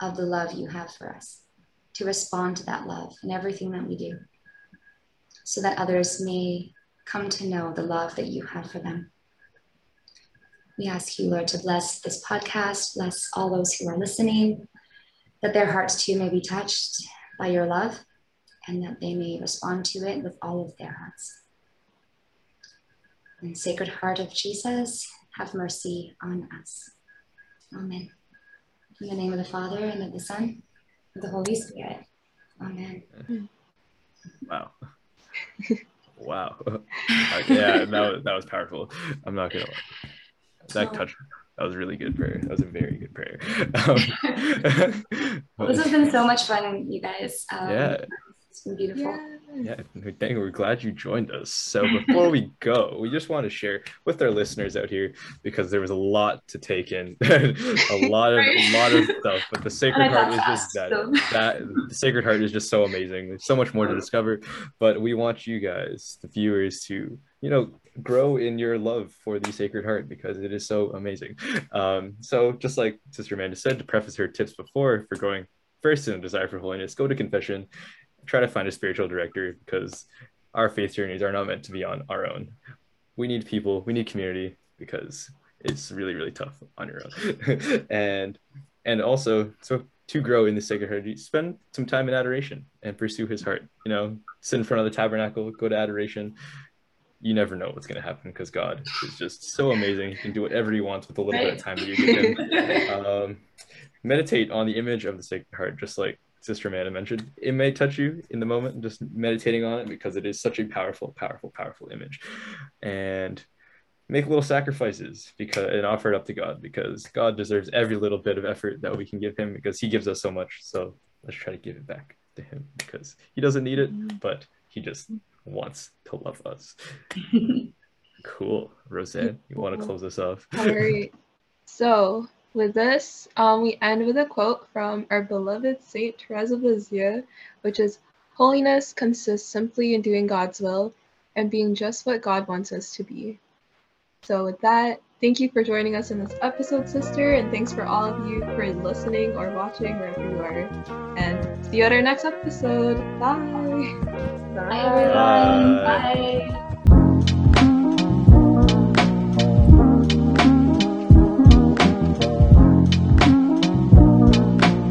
of the love you have for us, to respond to that love in everything that we do, so that others may come to know the love that you have for them. We ask you, Lord, to bless this podcast, bless all those who are listening, that their hearts too may be touched by your love, and that they may respond to it with all of their hearts. And Sacred Heart of Jesus, have mercy on us. Amen. In the name of the Father, and of the Son, and of the Holy Spirit. Amen. Wow. wow. Yeah, that was, that was powerful. I'm not gonna lie. That touched. That was really good prayer. That was a very good prayer. Um, Well, this has been so much fun, you guys. Um, Yeah. It's been beautiful. Yeah. Yeah, dang, we're glad you joined us. So before we go, we just want to share with our listeners out here because there was a lot to take in, a lot of a lot of stuff. But the Sacred Heart is just that so. that the Sacred Heart is just so amazing. There's so much more to discover, but we want you guys, the viewers, to you know grow in your love for the Sacred Heart because it is so amazing. Um, so just like Sister Amanda said to preface her tips before for going first in a desire for holiness, go to confession try to find a spiritual director because our faith journeys are not meant to be on our own. We need people, we need community because it's really, really tough on your own. and and also so to grow in the sacred heart, you spend some time in adoration and pursue his heart. You know, sit in front of the tabernacle, go to adoration. You never know what's going to happen because God is just so amazing. He can do whatever he wants with a little bit of time that you give him. um, meditate on the image of the Sacred Heart, just like Sister Amanda mentioned. It may touch you in the moment, just meditating on it because it is such a powerful, powerful, powerful image. And make little sacrifices because and offer it up to God because God deserves every little bit of effort that we can give him because he gives us so much. So let's try to give it back to him because he doesn't need it, but he just wants to love us. cool. Roseanne, you want to close us off? All right. So with this, um, we end with a quote from our beloved Saint Therese of Lisieux, which is Holiness consists simply in doing God's will and being just what God wants us to be. So, with that, thank you for joining us in this episode, sister, and thanks for all of you for listening or watching wherever you are. And see you at our next episode. Bye. Bye, everyone. Bye. Bye.